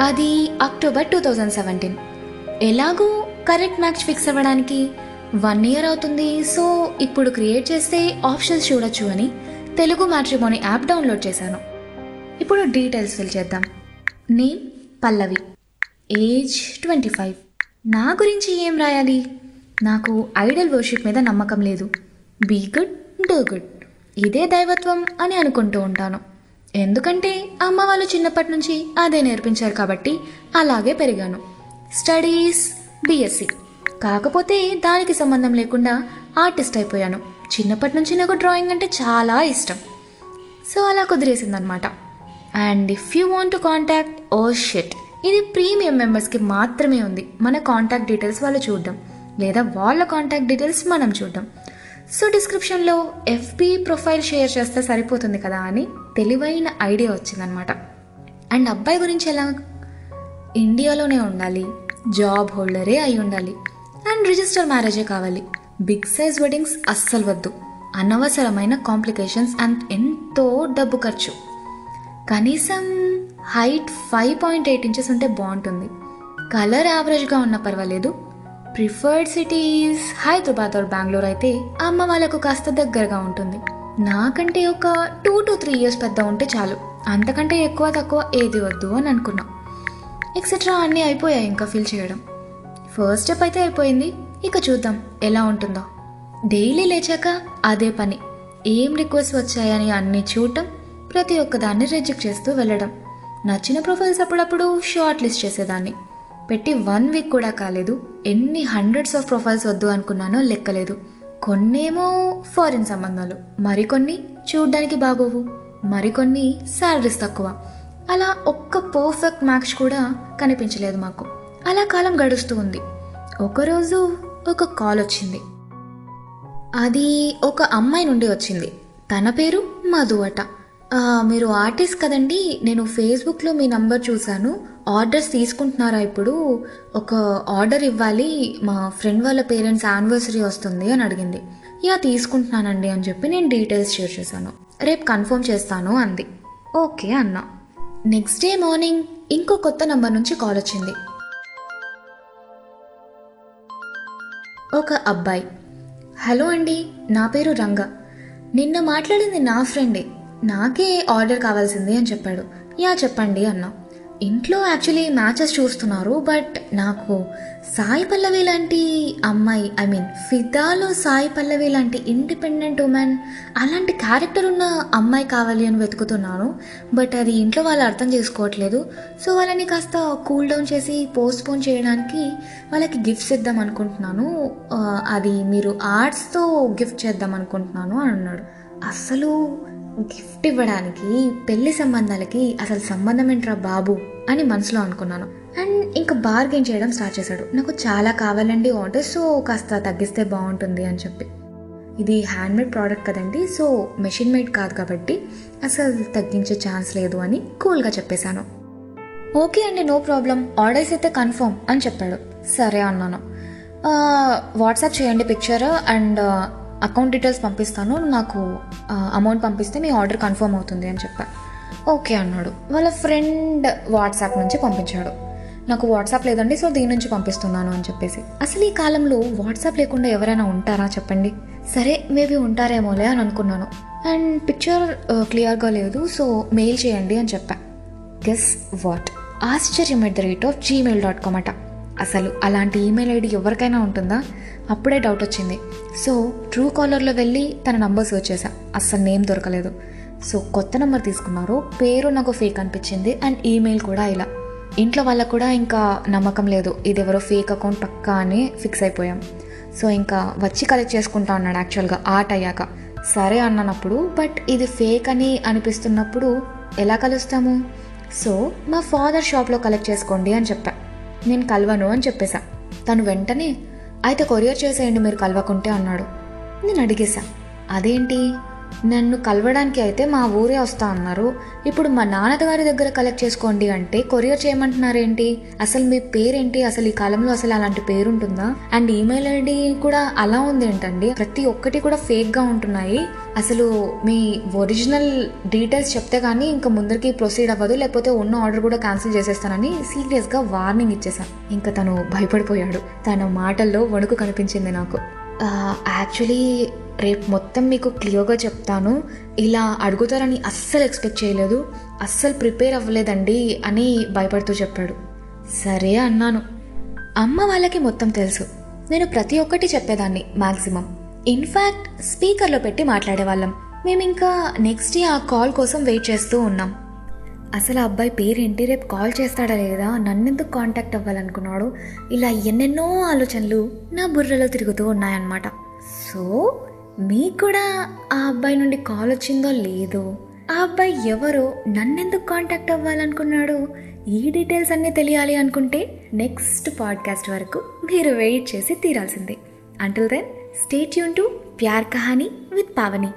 అది October two thousand seventeen ఎలాగూ correct match fix అవ్వడానికి వన్ ఇయర్ అవుతుంది. సో ఇప్పుడు క్రియేట్ చేస్తే ఆప్షన్స్ చూడొచ్చు అని తెలుగు మ్యాట్రిమోని యాప్ డౌన్లోడ్ చేశాను. ఇప్పుడు డీటెయిల్స్ ఫిల్ చేద్దాం. Name Pallavi. Age twenty five నా గురించి ఏం రాయాలి? నాకు ఐడల్ వర్షిప్ మీద నమ్మకం లేదు. బీ గుడ్ డూ గుడ్ ఇదే దైవత్వం అని అనుకుంటూ ఉంటాను. ఎందుకంటే అమ్మ వాళ్ళు చిన్నప్పటి నుంచి అదే నేర్పించారు కాబట్టి అలాగే పెరిగాను. Studies BSc. కాకపోతే దానికి సంబంధం లేకుండా ఆర్టిస్ట్ అయిపోయాను. చిన్నప్పటి నుంచి నాకు డ్రాయింగ్ అంటే చాలా ఇష్టం. సో అలా కుదిరేసిందనమాట and if you want to contact ఓ షెట్. ఇది ప్రీమియం మెంబర్స్కి మాత్రమే ఉంది. మన కాంటాక్ట్ డీటెయిల్స్ వాళ్ళు చూడడం. లేదా వాళ్ళ కాంటాక్ట్ డీటెయిల్స్ మనం చూడడం. సో డిస్క్రిప్షన్లో ఎఫ్బి ప్రొఫైల్ షేర్ చేస్తే సరిపోతుంది కదా అని తెలివైన ఐడియా వచ్చిందనమాట అండ్ అబ్బాయి గురించి ఎలా? ఇండియాలోనే ఉండాలి జాబ్ హోల్డరే అయి ఉండాలి అండ్ రిజిస్టర్ మ్యారేజే కావాలి. బిగ్ సైజ్ వెడ్డింగ్స్ అస్సలు వద్దు. అనవసరమైన కాంప్లికేషన్స్ అండ్ ఎంతో డబ్బు ఖర్చు. కనీసం height five point eight inches ఉంటే బాగుంటుంది. కలర్ యావరేజ్గా ఉన్నా పర్వాలేదు. Preferred cities Hyderabad or Bengaluru అయితే అమ్మ వాళ్ళకు కాస్త దగ్గరగా ఉంటుంది. నాకంటే ఒక టూ టు త్రీ ఇయర్స్ పెద్ద ఉంటే చాలు. అంతకంటే ఎక్కువ తక్కువ ఏది వద్దు అని అనుకున్నా. ఎక్సెట్రా అన్నీ అయిపోయాయి ఇంకా ఫిల్ చేయడం. ఫస్ట్ స్టెప్ అయితే అయిపోయింది. ఇక చూద్దాం ఎలా ఉంటుందో. డైలీ లేచాక అదే పని. ఏం రిక్వెస్ట్ వచ్చాయని అన్నీ చూడటం ప్రతి ఒక్కదాన్ని రిజెక్ట్ చేస్తూ వెళ్ళడం. నచ్చిన ప్రొఫైల్స్ అప్పుడప్పుడు షార్ట్ లిస్ట్ చేసేదాన్ని. పెట్టి వన్ వీక్ కూడా కాలేదు. ఎన్ని హండ్రెడ్స్ ఆఫ్ ప్రొఫైల్స్ వద్దు అనుకున్నానో లెక్కలేదు. కొన్నేమో ఫారిన్ సంబంధాలు. మరికొన్ని చూడ్డానికి బాగోవు. మరికొన్ని శాలరీస్ తక్కువ. అలా ఒక్క పర్ఫెక్ట్ మ్యాచ్ కూడా కనిపించలేదు మాకు. అలా కాలం గడుస్తూ ఉంది. ఒకరోజు ఒక కాల్ వచ్చింది. అది ఒక అమ్మాయి నుండి వచ్చింది. తన పేరు మధు అట. మీరు ఆర్టిస్ట్ కదండి నేను ఫేస్బుక్లో మీ నంబర్ చూశాను. ఆర్డర్స్ తీసుకుంటున్నారా ఇప్పుడు? ఒక ఆర్డర్ ఇవ్వాలి. మా ఫ్రెండ్ వాళ్ళ పేరెంట్స్ యానివర్సరీ వస్తుంది అని అడిగింది. యా తీసుకుంటున్నానండి అని చెప్పి నేను డీటెయిల్స్ షేర్ చేశాను. రేపు కన్ఫర్మ్ చేస్తాను అంది. ఓకే అన్నా. నెక్స్ట్ డే మార్నింగ్ ఇంకో కొత్త నంబర్ నుంచి కాల్ వచ్చింది. ఒక అబ్బాయి. హలో అండి నా పేరు రంగ. నిన్న మాట్లాడింది నా ఫ్రెండే. నాకే ఆర్డర్ కావాల్సింది అని చెప్పాడు. యా చెప్పండి అన్నా. ఇంట్లో యాక్చువల్లీ మ్యాచెస్ చూస్తున్నారు బట్ నాకు సాయి పల్లవి లాంటి అమ్మాయి ఐ మీన్ ఫిదాలో సాయి పల్లవి లాంటి ఇండిపెండెంట్ ఉమెన్ అలాంటి క్యారెక్టర్ ఉన్న అమ్మాయి కావాలి అని వెతుకుతున్నాను బట్ అది ఇంట్లో వాళ్ళు అర్థం చేసుకోవట్లేదు. సో వాళ్ళని కాస్త కూల్ డౌన్ చేసి పోస్ట్పోన్ చేయడానికి వాళ్ళకి గిఫ్ట్స్ ఇద్దాం అనుకుంటున్నాను. అది మీరు ఆర్ట్స్తో గిఫ్ట్ చేద్దాం అనుకుంటున్నాను అని అన్నాడు. అసలు గిఫ్ట్ ఇవ్వడానికి పెళ్ళి సంబంధాలకి అసలు సంబంధం ఏంట్రా బాబు అని మనసులో అనుకున్నాను. అండ్ ఇంకా బార్గెన్ చేయడం స్టార్ట్ చేశాడు. నాకు చాలా కావాలండి ఆర్డర్ సో కాస్త తగ్గిస్తే బాగుంటుంది అని చెప్పి. ఇది హ్యాండ్మేడ్ ప్రోడక్ట్ కదండి సో మెషిన్ మేడ్ కాదు కాబట్టి అసలు తగ్గించే ఛాన్స్ లేదు అని కూల్గా చెప్పేశాను. ఓకే అండి నో ప్రాబ్లం ఆర్డర్స్ అయితే కన్ఫర్మ్ అని చెప్పాడు. సరే అన్నాను. వాట్సాప్ చేయండి పిక్చర్ అండ్ అకౌంట్ డీటెయిల్స్ పంపిస్తాను నాకు అమౌంట్ పంపిస్తే మీ ఆర్డర్ కన్ఫర్మ్ అవుతుంది అని చెప్పాను ఓకే అన్నాడు. వాళ్ళ ఫ్రెండ్ వాట్సాప్ నుంచి పంపించాడు. నాకు వాట్సాప్ లేదండి సో దీని నుంచి పంపిస్తున్నాను అని చెప్పేసి. అసలు ఈ కాలంలో వాట్సాప్ లేకుండా ఎవరైనా ఉంటారా చెప్పండి? సరే మేబీ ఉంటారేమోలే అని అనుకున్నాను. అండ్ పిక్చర్ క్లియర్గా లేదు సో మెయిల్ చేయండి అని చెప్పా. గెస్ వాట్ ఆశ్చర్యం at the rate of Gmail dot com అట. అసలు అలాంటి ఈమెయిల్ ఐడి ఎవరికైనా ఉంటుందా? అప్పుడే డౌట్ వచ్చింది. సో ట్రూ కాలర్లో వెళ్ళి తన నంబర్ సెర్చ్ చేశా. అస్సలు నేమ్ దొరకలేదు. సో కొత్త నెంబర్ తీసుకున్నారు. పేరు నాకు ఫేక్ అనిపించింది అండ్ ఈమెయిల్ కూడా ఇలా. ఇంట్లో వాళ్ళకు కూడా ఇంకా నమ్మకం లేదు. ఇది ఎవరో ఫేక్ అకౌంట్ పక్కా అని ఫిక్స్ అయిపోయాం. సో ఇంకా వచ్చి కలెక్ట్ చేసుకుంటా అన్నాడు యాక్చువల్గా ఆర్ట్ అయ్యాక. సరే అన్నప్పుడు బట్ ఇది ఫేక్ అని అనిపిస్తున్నప్పుడు ఎలా కలుస్తాము? సో మా ఫాదర్ షాప్లో కలెక్ట్ చేసుకోండి అని చెప్పా. నేను కలవను అని చెప్పేశా. తను వెంటనే అయితే కొరియర్ చేసేయండి మీరు కలవకుంటే అన్నాడు. నేను అడిగేశా అదేంటి? నన్ను కలవడానికి అయితే మా ఊరే వస్తా అన్నారు. ఇప్పుడు మా నాన్నగారి దగ్గర కలెక్ట్ చేసుకోండి అంటే కొరియర్ చేయమంటున్నారేంటి? అసలు మీ పేరేంటి? అసలు ఈ కాలంలో అసలు అలాంటి పేరు ఉంటుందా అండ్ ఈమెయిల్ ఐడి కూడా అలా ఉంది ఏంటండి ప్రతి ఒక్కటి కూడా ఫేక్గా ఉంటున్నాయి. అసలు మీ ఒరిజినల్ డీటెయిల్స్ చెప్తే కానీ ఇంకా ముందరికి ప్రొసీడ్ అవ్వదు లేకపోతే ఉన్న ఆర్డర్ కూడా క్యాన్సిల్ చేసేస్తానని సీరియస్గా వార్నింగ్ ఇచ్చేసాను ఇంకా తను భయపడిపోయాడు. తన మాటల్లో వణుకు కనిపించింది నాకు. యాక్చువల్లీ రేపు మొత్తం మీకు క్లియర్గా చెప్తాను. ఇలా అడుగుతారని అస్సలు ఎక్స్పెక్ట్ చేయలేదు. అస్సలు ప్రిపేర్ అవ్వలేదండి అని భయపడుతూ చెప్పాడు. సరే అన్నాను. అమ్మ వాళ్ళకి మొత్తం తెలుసు. నేను ప్రతి ఒక్కటి చెప్పేదాన్ని మ్యాక్సిమం ఇన్ఫ్యాక్ట్ స్పీకర్లో పెట్టి మాట్లాడేవాళ్ళం. మేము ఇంకా నెక్స్ట్ డే ఆ కాల్ కోసం వెయిట్ చేస్తూ ఉన్నాం. అసలు ఆ అబ్బాయి పేరేంటి? రేపు కాల్ చేస్తాడా లేదా? నన్నెందుకు కాంటాక్ట్ అవ్వాలనుకున్నాడు? ఇలా ఎన్నెన్నో ఆలోచనలు నా బుర్రలో తిరుగుతూ ఉన్నాయన్నమాట. సో మీకు కూడా ఆ అబ్బాయి నుండి కాల్ వచ్చిందో లేదో? ఆ అబ్బాయి ఎవరో నన్నెందుకు కాంటాక్ట్ అవ్వాలనుకున్నాడు ఈ డీటెయిల్స్ అన్నీ తెలియాలి అనుకుంటే నెక్స్ట్ పాడ్కాస్ట్ వరకు మీరు వెయిట్ చేసి తీరాల్సిందే. అంటుల్ దెన్ స్టేట్ యూన్ టు ప్యార్ కహానీ విత్ పావని.